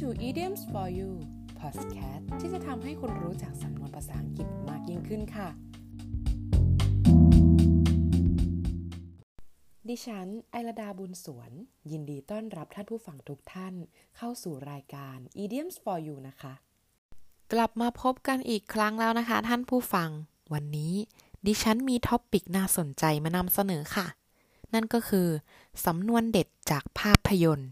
to Idioms for You podcast ที่จะทำให้คุณรู้จักสำนวนภาษาอังกฤษมากยิ่งขึ้นค่ะ ดิฉัน ไอรดาบุญสวน ยินดีต้อนรับท่านผู้ฟังทุกท่านเข้าสู่รายการ Idioms for You นะคะ กลับมาพบกันอีกครั้งแล้วนะคะ ท่านผู้ฟัง วันนี้ดิฉันมีท็อปปิกน่าสนใจมานำเสนอค่ะ นั่นก็คือ สำนวนเด็ดจากภาพยนตร์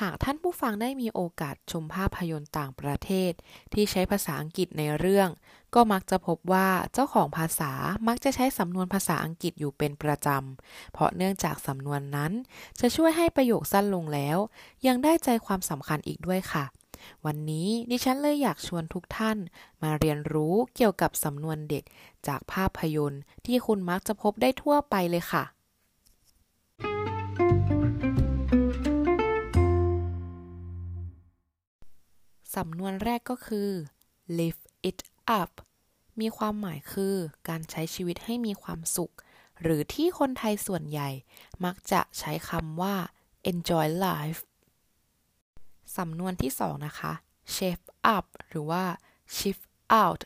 หากท่านผู้ฟังได้มีโอกาสชมภาพยนตร์ต่างประเทศ ที่ใช้ภาษาอังกฤษในเรื่อง ก็มักจะพบว่าเจ้าของภาษามักจะใช้สำนวนภาษาอังกฤษอยู่เป็นประจำ เพราะเนื่องจากสำนวนนั้น จะช่วยให้ประโยคสั้นลงแล้ว ยังได้ใจความสำคัญอีกด้วยค่ะ วันนี้ดิฉันเลยอยากชวนทุกท่าน มาเรียนรู้เกี่ยวกับสำนวนเด็ดจากภาพยนตร์ที่คุณมักจะพบได้ทั่วไปเลยค่ะ สำนวนแรกก็คือ live it up มีความหมายคือการใช้ชีวิตให้มีความสุข หรือที่คนไทยส่วนใหญ่มักจะใช้คำว่า enjoy life สำนวนที่สองนะคะ shape up หรือว่า shift out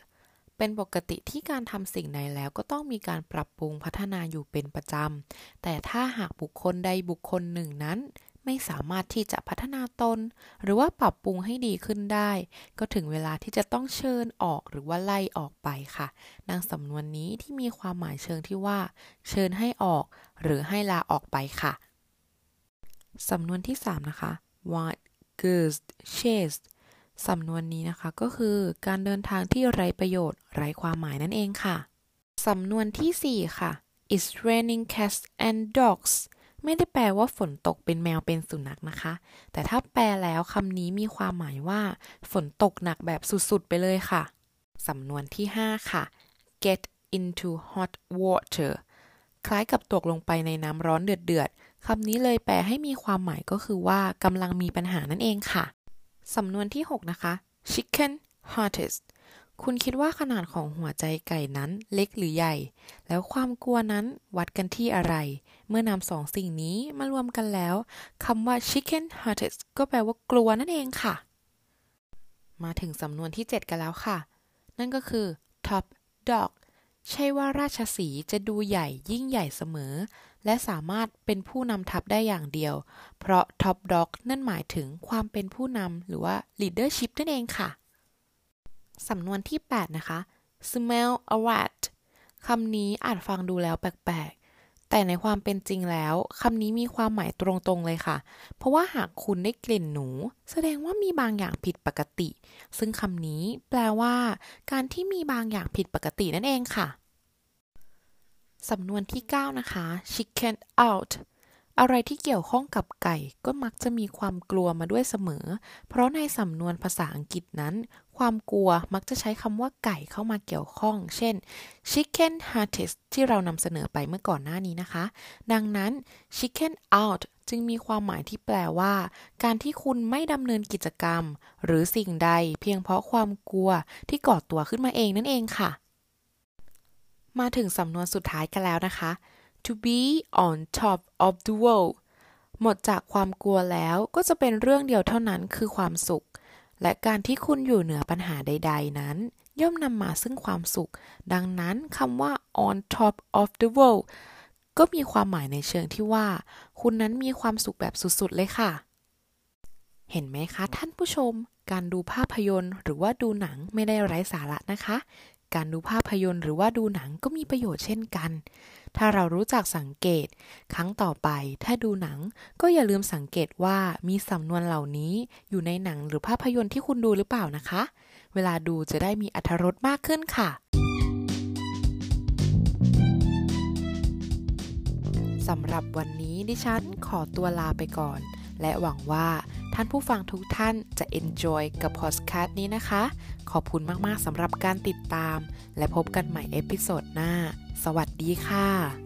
เป็นปกติที่การทำสิ่งใดแล้วก็ต้องมีการปรับปรุงพัฒนาอยู่เป็นประจำ แต่ถ้าหากบุคคลใดบุคคลหนึ่งนั้น ไม่สามารถที่จะพัฒนาตน หรือว่าปรับปรุงให้ดีขึ้นได้ ก็ถึงเวลาที่จะต้องเชิญออกหรือว่าไล่ออกไปค่ะดังสำนวนนี้ที่มีความหมายเชิงที่ว่า เชิญให้ออก หรือให้ลาออกไปค่ะสำนวนที่ 3 นะคะ what goes chase สำนวนนี้นะคะก็คือการเดินทางที่ไร้ประโยชน์ ไร้ความหมายนั่นเองค่ะ สำนวนที่ 4 ค่ะ it's raining cats and dogs ไม่ได้แปลว่าฝนตกเป็นแมวเป็นสุนัขนะคะ แต่ถ้าแปลแล้วคำนี้มีความหมายว่า ฝนตกหนักแบบสุดๆไปเลยค่ะ สำนวนที่ 5 ค่ะ get into hot water คล้ายกับตกลงไปในน้ำร้อนเดือดๆคำนี้เลยแปลให้มีความหมายก็คือว่ากำลังมีปัญหานั่นเองค่ะ สำนวนที่ 6 นะคะ chicken hottest คุณคิดว่าขนาดของหัวใจไก่นั้นเล็กหรือใหญ่ แล้วความกลัวนั้นวัดกันที่อะไร เมื่อนำสองสิ่งนี้มารวมกันแล้วคำว่า chicken hottest ก็แปลว่ากลัวนั่นเองค่ะ มาถึงสำนวนที่ 7 กันแล้วค่ะ นั่นก็คือ top dog ใช่ว่าราชสีจะดูใหญ่ยิ่งใหญ่เสมอ และสามารถเป็นผู้นำทัพได้อย่างเดียว เพราะ top dog นั่นหมายถึงความเป็นผู้นำหรือว่า leadership นั่นเองค่ะ สำนวนที่ 8 นะคะ smell a rat คำนี้อาจฟังดูแล้วแปลกๆ แต่ในความเป็นจริงแล้วคำนี้มีความหมายตรงๆเลยค่ะ เพราะว่าหากคุณได้กลิ่นหนู แสดงว่ามีบางอย่างผิดปกติ ซึ่งคำนี้แปลว่า การที่มีบางอย่างผิดปกตินั่นเองค่ะ สำนวนที่ 9 นะคะ chicken out อะไรที่เกี่ยวข้องกับไก่ก็มักจะมีความกลัวมาด้วยเสมอ เพราะในสำนวนภาษาอังกฤษนั้น ความกลัวมักจะใช้คำว่าไก่เข้ามาเกี่ยวข้อง เช่น chicken hottest ที่เรานำเสนอไปเมื่อก่อนหน้านี้นะคะ ดังนั้น chicken out จึงมีความหมายที่แปลว่า การที่คุณไม่ดำเนินกิจกรรม หรือสิ่งใดเพียงเพราะความกลัวที่ก่อตัวขึ้นมาเองนั่นเองค่ะ มาถึงสำนวนสุดท้ายกันแล้วนะคะ to be on top of the world หมดจากความกลัวแล้วก็จะเป็นเรื่องเดียวเท่านั้นคือความสุข และการที่คุณอยู่เหนือปัญหาใด ๆ นั้น ย่อมนำมาซึ่งความสุข ดังนั้นคำว่า on top of the world ก็มีความหมายในเชิงที่ว่า คุณนั้นมีความสุขแบบสุด ๆ เลยค่ะ เห็นไหมคะท่านผู้ชม การดูภาพยนตร์ หรือว่าดูหนังไม่ได้ไร้สาระนะคะ การดูภาพยนตร์หรือว่าดูหนังก็มีประโยชน์เช่นกัน ถ้าเรารู้จักสังเกต ครั้งต่อไป ถ้าดูหนังก็อย่าลืมสังเกตว่ามีสำนวนเหล่านี้อยู่ในหนังหรือภาพยนตร์ที่คุณดูหรือเปล่านะคะ เวลาดูจะได้มีอรรถรสมากขึ้นค่ะสำหรับวันนี้ดิฉันขอตัวลาไปก่อน และหวังว่า ท่านผู้ฟังทุกท่านจะ enjoy กับพอดแคสต์นี้นะคะ ขอบคุณมาก ๆสำหรับการติดตาม และพบกันใหม่ episode หน้า สวัสดีค่ะ